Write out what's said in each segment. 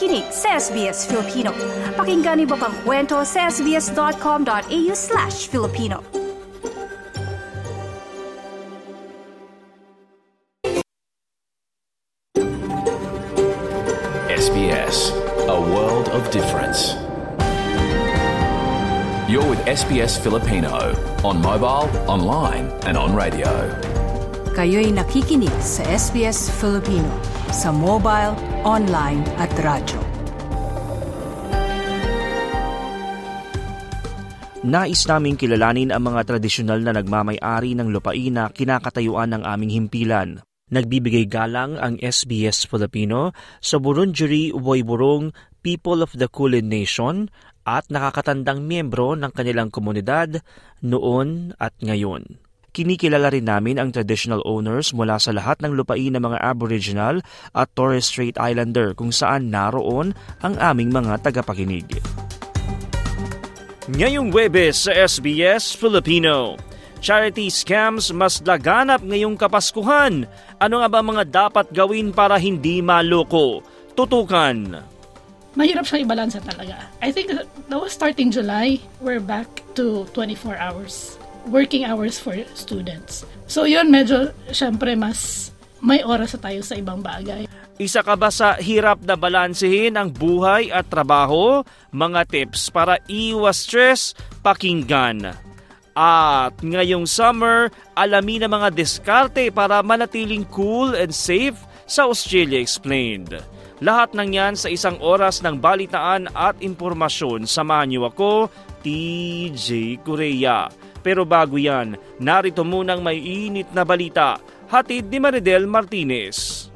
nakikinig sa SBS Filipino. Pakinggan niyo pang kwento sa sbs.com.au slash Filipino. SBS, a world of difference. You're with SBS Filipino on mobile, online, and on radio. Kayo'y nakikinig sa SBS Filipino sa mobile, online at radyo. Nais naming kilalanin ang mga tradisyonal na nagmamay-ari ng lupain na kinakatayuan ng aming himpilan. Nagbibigay galang ang SBS Filipino sa Burundjeri Woiburong People of the Kulin Nation at nakakatandang miyembro ng kanilang komunidad noon at ngayon. Kinikilala rin namin ang traditional owners mula sa lahat ng lupain ng mga Aboriginal at Torres Strait Islander kung saan naroon ang aming mga tagapakinig. Ngayong Webes sa SBS Filipino, charity scams mas laganap ngayong Kapaskuhan. Ano nga ba mga dapat gawin para hindi maloko? Tutukan. Mahirap siyang ibalansa talaga. I think that was starting July, we're back to 24 hours. Working hours for students. So yun, medyo, syempre, mas may oras na tayo sa ibang bagay. Isa ka ba sa hirap na balansehin ang buhay at trabaho? Mga tips para iwas stress, pakinggan. At ngayong summer, alamin ang mga diskarte para manatiling cool and safe sa Australia Explained. Lahat ng yan sa isang oras ng balitaan at impormasyon. Samahan niyo ako, TJ Korea. Pero bago yan, narito munang may init na balita. Hatid ni Maridel Martinez.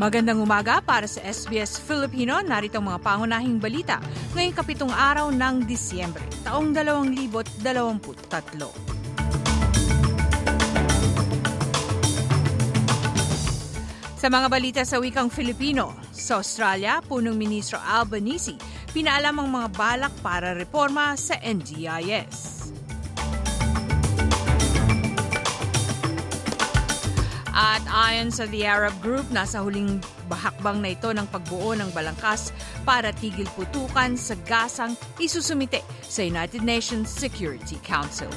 Magandang umaga para sa SBS Filipino. Narito ang mga pangunahing balita ngayong kapitong araw ng Disyembre, taong 2023. Sa mga balita sa wikang Filipino, sa Australia, punong ministro Albanese pinaalam ang mga balak para reforma sa NDIS. At ayon sa The Arab Group, nasa huling bahakbang na ito ng pagbuo ng balangkas para tigil putukan sa gasang isusumite sa United Nations Security Council.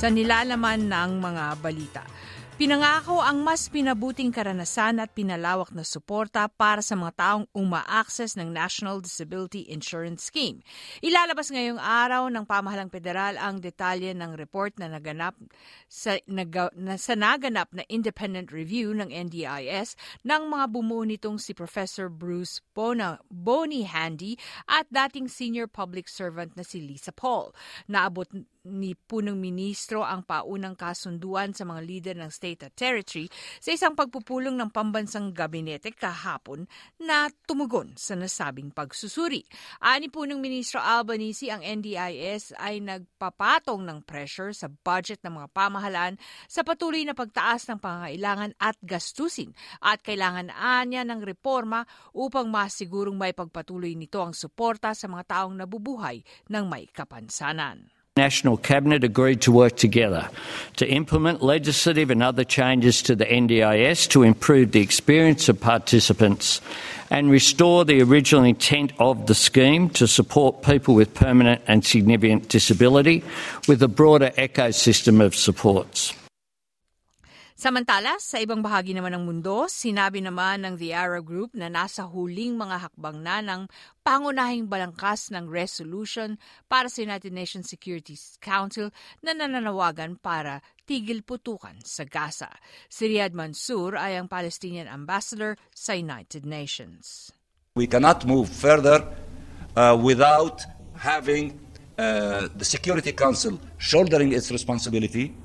Sa nilalaman ng mga balita, Pinangako ang mas pinabuting karanasan at pinalawak na suporta para sa mga taong uma-access ng National Disability Insurance Scheme. Ilalabas ngayong araw ng pamahalang federal ang detalye ng report na naganap sa, naga, na, sa naganap na independent review ng NDIS ng mga bumuo nitong si Professor Bruce Bona, Bonnie Handy at dating senior public servant na si Lisa Paul. Naabot ni punong ministro ang paunang kasunduan sa mga leader ng state at territory sa isang pagpupulong ng pambansang gabinete kahapon na tumugon sa nasabing pagsusuri. Ani punong ministro Albanese ang NDIS ay nagpapatong ng pressure sa budget ng mga pamahalaan sa patuloy na pagtaas ng pangangailangan at gastusin at kailangan anya ng reforma upang masigurong may pagpatuloy nito ang suporta sa mga taong nabubuhay ng may kapansanan. National Cabinet agreed to work together to implement legislative and other changes to the NDIS to improve the experience of participants and restore the original intent of the scheme to support people with permanent and significant disability with a broader ecosystem of supports. Samantala, sa ibang bahagi naman ng mundo, sinabi naman ng The Arab Group na nasa huling mga hakbang na ng pangunahing balangkas ng resolution para sa United Nations Security Council na nananawagan para tigil putukan sa Gaza. Si Riyad Mansour ay ang Palestinian ambassador sa United Nations. We cannot move further uh, without having uh, the Security Council shouldering its responsibility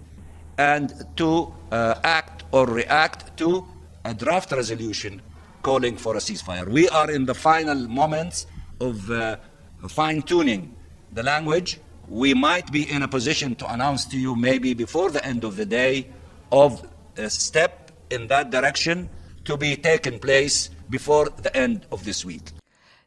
and to uh, act or react to a draft resolution calling for a ceasefire. We are in the final moments of uh, fine tuning the language. We might be in a position to announce to you, maybe before the end of the day, of a step in that direction to be taken place before the end of this week.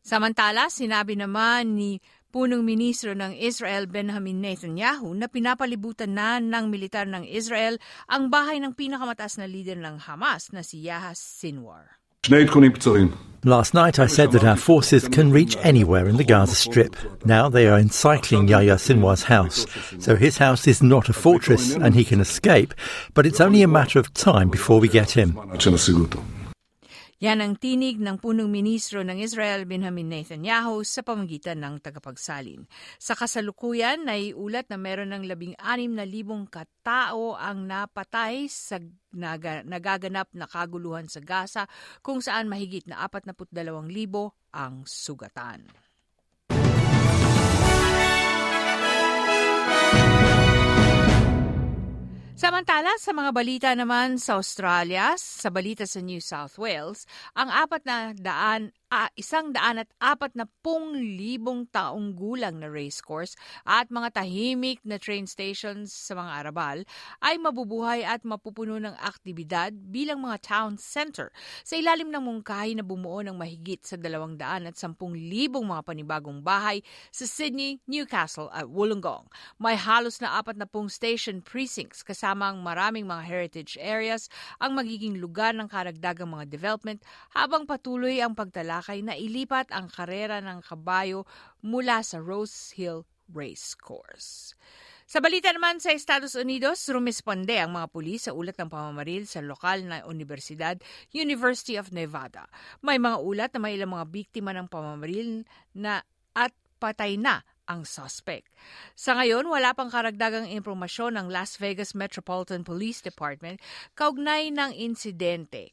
Samantala, sinabi naman ni punong ministro ng Israel Benjamin Netanyahu na pinapalibutan na ng militar ng Israel ang bahay ng pinakamataas na leader ng Hamas na si Yahya Sinwar. Last night I said that our forces can reach anywhere in the Gaza Strip. Now they are encircling Yahya Sinwar's house. So his house is not a fortress and he can escape, but it's only a matter of time before we get him. Yan ang tinig ng punong ministro ng Israel Benjamin Netanyahu sa pamagitan ng tagapagsalin. Sa kasalukuyan, naiulat na meron ng labing anim na libong katao ang napatay sa nagaganap na kaguluhan sa Gaza kung saan mahigit na 42,000 ang sugatan. Samantala, sa mga balita naman sa Australia, sa balita sa New South Wales, ang apat na daan uh, isang daan at apat na pung libong taong gulang na racecourse at mga tahimik na train stations sa mga arabal ay mabubuhay at mapupuno ng aktibidad bilang mga town center sa ilalim ng mungkahi na bumuo ng mahigit sa dalawang daan at sampung libong mga panibagong bahay sa Sydney, Newcastle at Wollongong. May halos na apat na pung station precincts kasama ang maraming mga heritage areas ang magiging lugar ng karagdagang mga development habang patuloy ang pagtala Boracay na ilipat ang karera ng kabayo mula sa Rose Hill Race Course. Sa balita naman sa Estados Unidos, rumisponde ang mga pulis sa ulat ng pamamaril sa lokal na universidad, University of Nevada. May mga ulat na may ilang mga biktima ng pamamaril na at patay na ang suspect. Sa ngayon, wala pang karagdagang impormasyon ng Las Vegas Metropolitan Police Department kaugnay ng insidente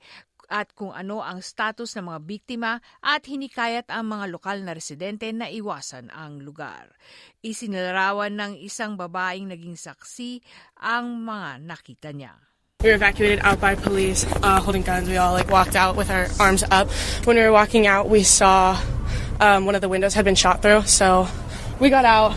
at kung ano ang status ng mga biktima at hinikayat ang mga lokal na residente na iwasan ang lugar. Isinilarawan ng isang babaeng naging saksi ang mga nakita niya. We were evacuated out by police uh, holding guns. We all like walked out with our arms up. When we were walking out, we saw um, one of the windows had been shot through. So we got out.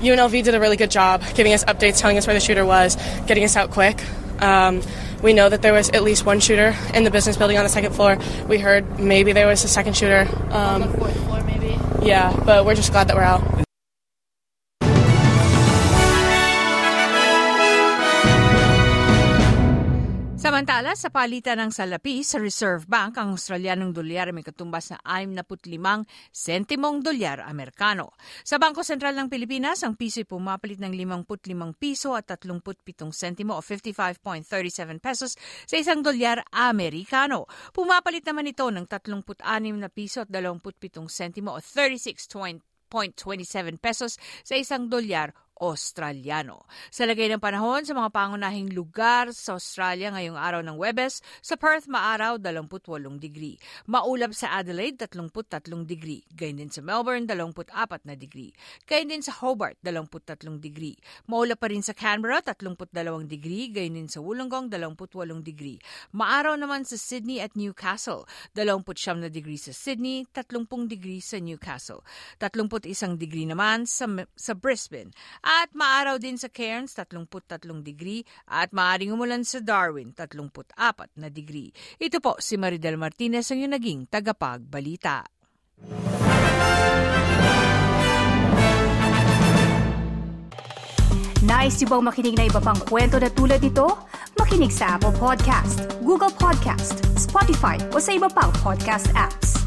UNLV did a really good job giving us updates, telling us where the shooter was, getting us out quick. Um, we know that there was at least one shooter in the business building on the second floor. We heard maybe there was a second shooter. Um, on the fourth floor, maybe. Yeah, but we're just glad that we're out. Samantala, sa palitan ng salapi sa Reserve Bank, ang Australianong dolyar ay may katumbas na 65 sentimong dolyar Amerikano. Sa Bangko Sentral ng Pilipinas, ang piso ay pumapalit ng 55 piso at 37 sentimo o 55.37 pesos sa isang dolyar Amerikano. Pumapalit naman ito ng 36 na piso at 27 sentimo o 36.27 pesos sa isang dolyar Australiano. Sa lagay ng panahon sa mga pangunahing lugar sa Australia ngayong araw ng Webes, sa Perth maaraw 28 degree. Maulap sa Adelaide 33 degree. Gayun din sa Melbourne 24 na degree. Gayun din sa Hobart 23 degree. Maulap pa rin sa Canberra 32 degree. Gayun din sa Wollongong 28 degree. Maaraw naman sa Sydney at Newcastle 29 na degree sa Sydney, 30 degree sa Newcastle. 31 degree naman sa, sa Brisbane at maaraw din sa Cairns 33 degree at maaring umulan sa Darwin 34 na degree. Ito po si Maridel Martinez ang yung naging tagapagbalita. Nice yung bang makinig na iba pang kwento na tulad ito? Makinig sa Apple Podcast, Google Podcast, Spotify o sa iba pang podcast apps.